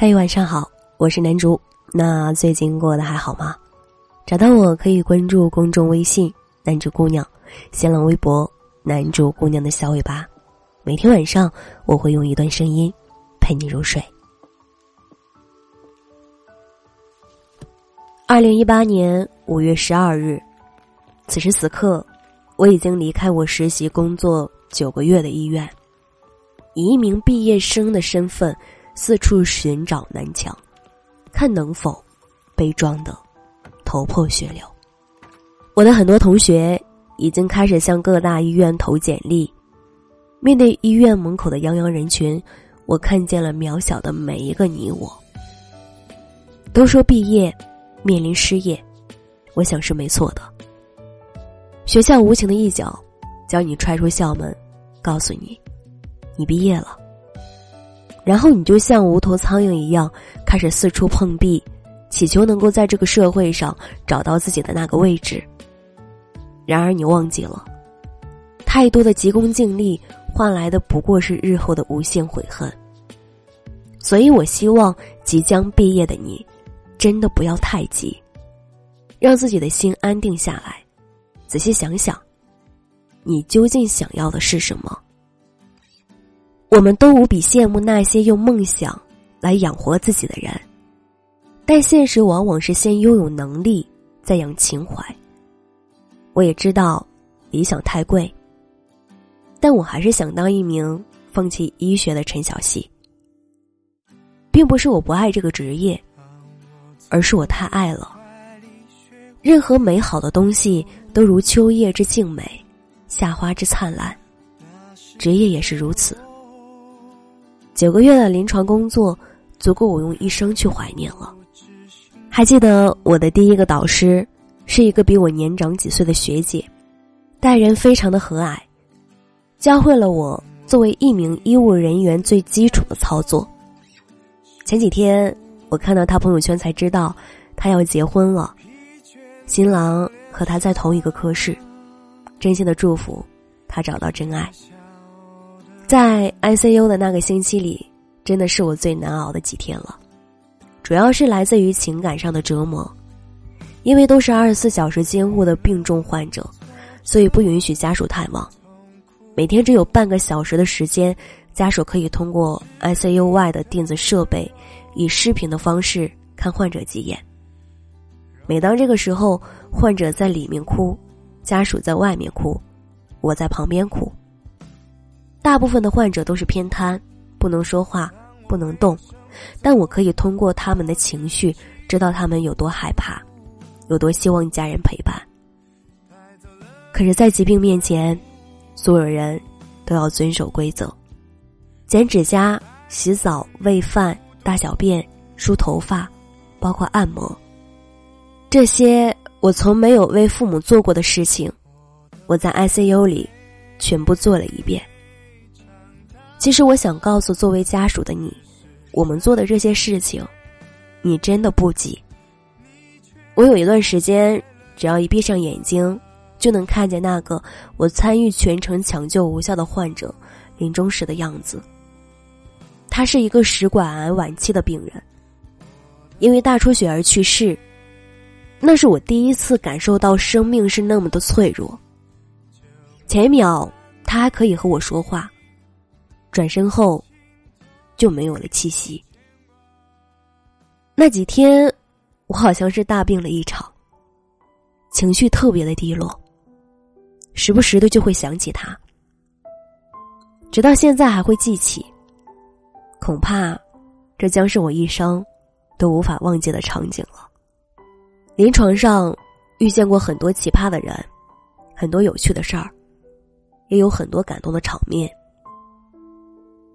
嘿，晚上好，我是南竹。那最近过得还好吗？找到我可以关注公众微信“南竹姑娘”，新浪微博“南竹姑娘的小尾巴”。每天晚上我会用一段声音陪你入睡。二零一八年五月十二日，此时此刻，我已经离开我实习工作九个月的医院，以一名毕业生的身份。四处寻找南墙，看能否被撞得头破血流。我的很多同学已经开始向各大医院投简历。面对医院门口的泱泱人群，我看见了渺小的每一个你我。都说毕业面临失业，我想是没错的。学校无情的一脚将你踹出校门，告诉你，你毕业了。然后你就像无头苍蝇一样，开始四处碰壁，祈求能够在这个社会上找到自己的那个位置。然而你忘记了，太多的急功近利换来的不过是日后的无限悔恨。所以我希望即将毕业的你，真的不要太急，让自己的心安定下来，仔细想想，你究竟想要的是什么。我们都无比羡慕那些用梦想来养活自己的人，但现实往往是先拥有能力，再养情怀。我也知道理想太贵，但我还是想当一名放弃医学的陈小希，并不是我不爱这个职业，而是我太爱了。任何美好的东西都如秋叶之静美，夏花之灿烂，职业也是如此。九个月的临床工作，足够我用一生去怀念了。还记得我的第一个导师，是一个比我年长几岁的学姐，待人非常的和蔼，教会了我作为一名医务人员最基础的操作。前几天我看到他朋友圈才知道，他要结婚了，新郎和他在同一个科室，真心的祝福他找到真爱。在 ICU 的那个星期里，真的是我最难熬的几天了，主要是来自于情感上的折磨，因为都是二十四小时监护的病重患者，所以不允许家属探望，每天只有半个小时的时间，家属可以通过 ICU 外的电子设备，以视频的方式看患者几眼。每当这个时候，患者在里面哭，家属在外面哭，我在旁边哭。大部分的患者都是偏瘫，不能说话，不能动，但我可以通过他们的情绪，知道他们有多害怕，有多希望家人陪伴。可是，在疾病面前，所有人都要遵守规则：剪指甲、洗澡、喂饭、大小便、梳头发，包括按摩。这些我从没有为父母做过的事情，我在 ICU 里全部做了一遍。其实我想告诉作为家属的你，我们做的这些事情，你真的不急。我有一段时间，只要一闭上眼睛，就能看见那个我参与全程抢救无效的患者临终时的样子。他是一个食管癌晚期的病人，因为大出血而去世。那是我第一次感受到生命是那么的脆弱。前一秒他还可以和我说话。转身后，就没有了气息。那几天，我好像是大病了一场，情绪特别的低落，时不时的就会想起他，直到现在还会记起。恐怕，这将是我一生都无法忘记的场景了。临床上遇见过很多奇葩的人，很多有趣的事儿，也有很多感动的场面。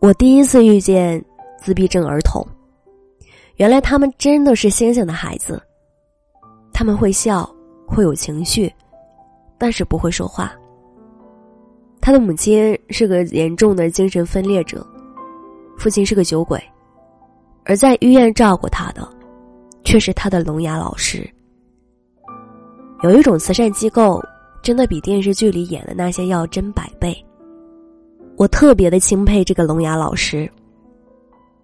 我第一次遇见自闭症儿童，原来他们真的是星星的孩子。他们会笑，会有情绪，但是不会说话。他的母亲是个严重的精神分裂者，父亲是个酒鬼，而在医院照顾他的，却是他的聋哑老师。有一种慈善机构，真的比电视剧里演的那些要真百倍。我特别的钦佩这个聋哑老师，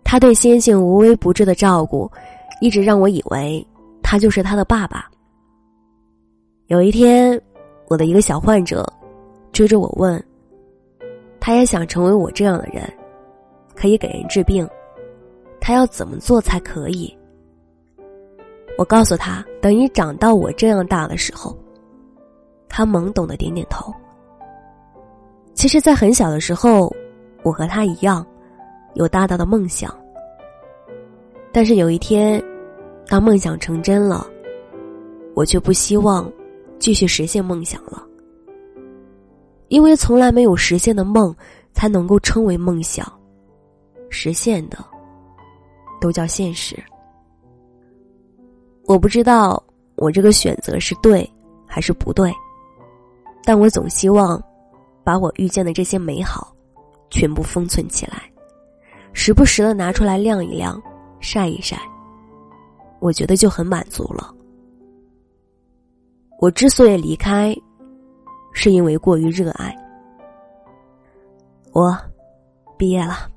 他对星星无微不至的照顾，一直让我以为他就是他的爸爸。有一天，我的一个小患者追着我问，他也想成为我这样的人，可以给人治病，他要怎么做才可以？我告诉他，等你长到我这样大的时候。他懵懂的点点头。其实，在很小的时候，我和他一样，有大大的梦想。但是有一天，当梦想成真了，我却不希望继续实现梦想了，因为从来没有实现的梦才能够称为梦想，实现的都叫现实。我不知道我这个选择是对还是不对。但我总希望，把我遇见的这些美好，全部封存起来，时不时的拿出来晾一晾、晒一晒。我觉得就很满足了。我之所以离开，是因为过于热爱。我毕业了，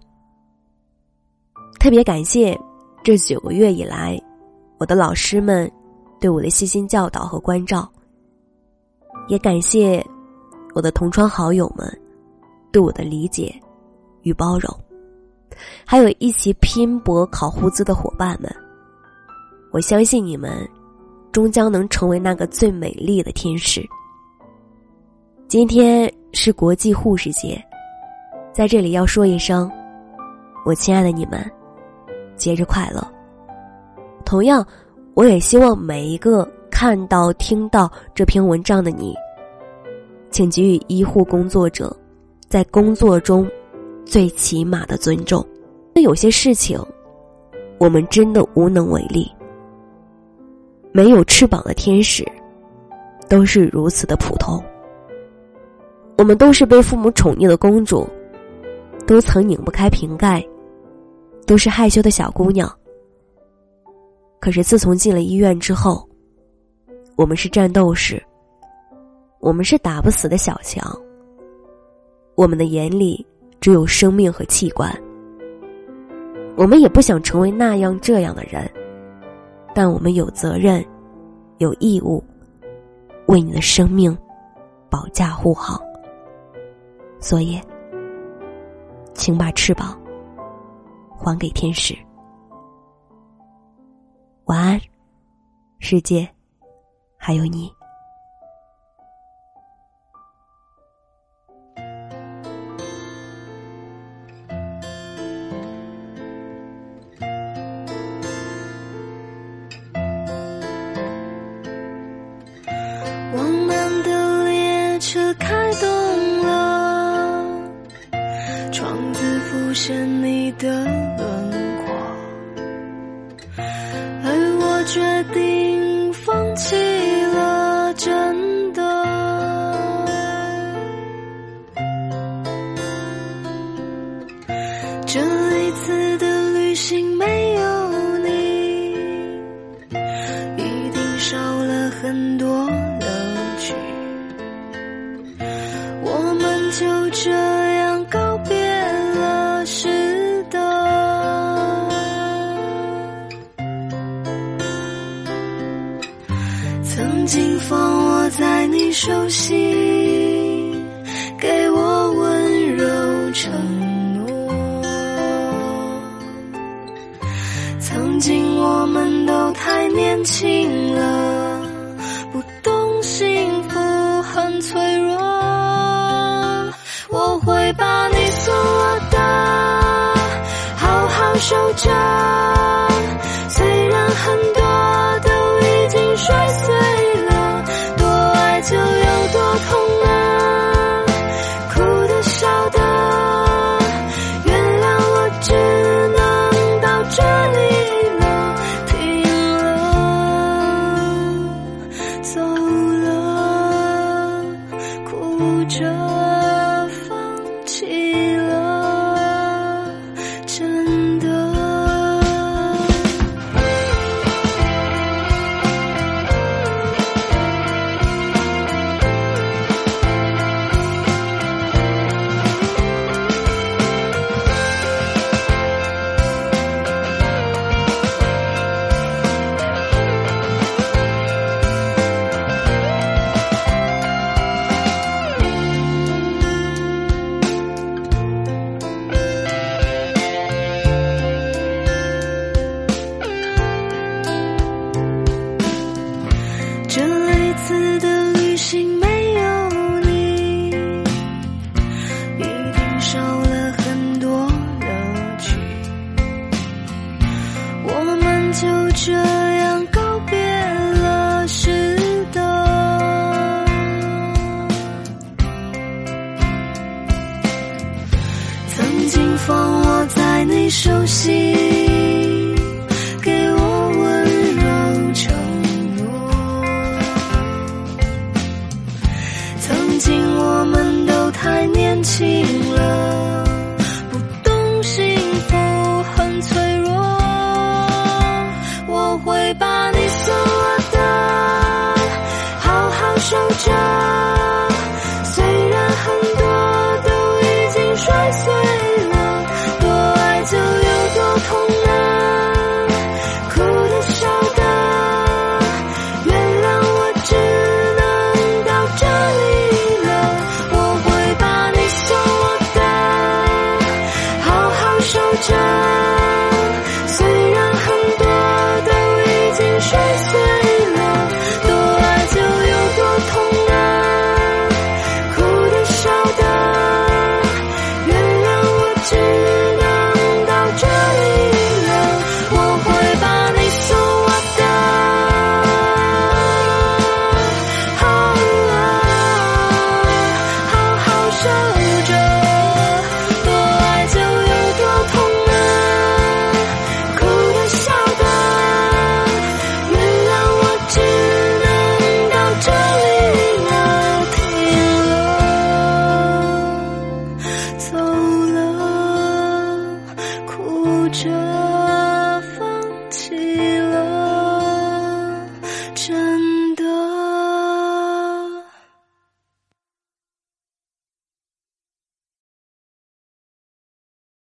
特别感谢这九个月以来，我的老师们对我的悉心教导和关照。也感谢我的同窗好友们对我的理解与包容，还有一起拼搏考护资的伙伴们。我相信你们终将能成为那个最美丽的天使。今天是国际护士节，在这里要说一声，我亲爱的你们，节日快乐！同样，我也希望每一个。看到、听到这篇文章的你，请给予医护工作者在工作中最起码的尊重。那有些事情，我们真的无能为力。没有翅膀的天使，都是如此的普通。我们都是被父母宠溺的公主，都曾拧不开瓶盖，都是害羞的小姑娘。可是自从进了医院之后，我们是战斗士，我们是打不死的小强。我们的眼里只有生命和器官。我们也不想成为那样这样的人，但我们有责任，有义务，为你的生命保驾护航。所以，请把翅膀还给天使。晚安，世界。还有你。现你的轮廓，而我决定放弃。这一次的旅行没有你，一定少了很多手心，给我温柔承诺。曾经我们都太年轻了，不懂幸福很脆弱。我会把你送我的好好守着，就这样告别了时的。曾经放我在你手心。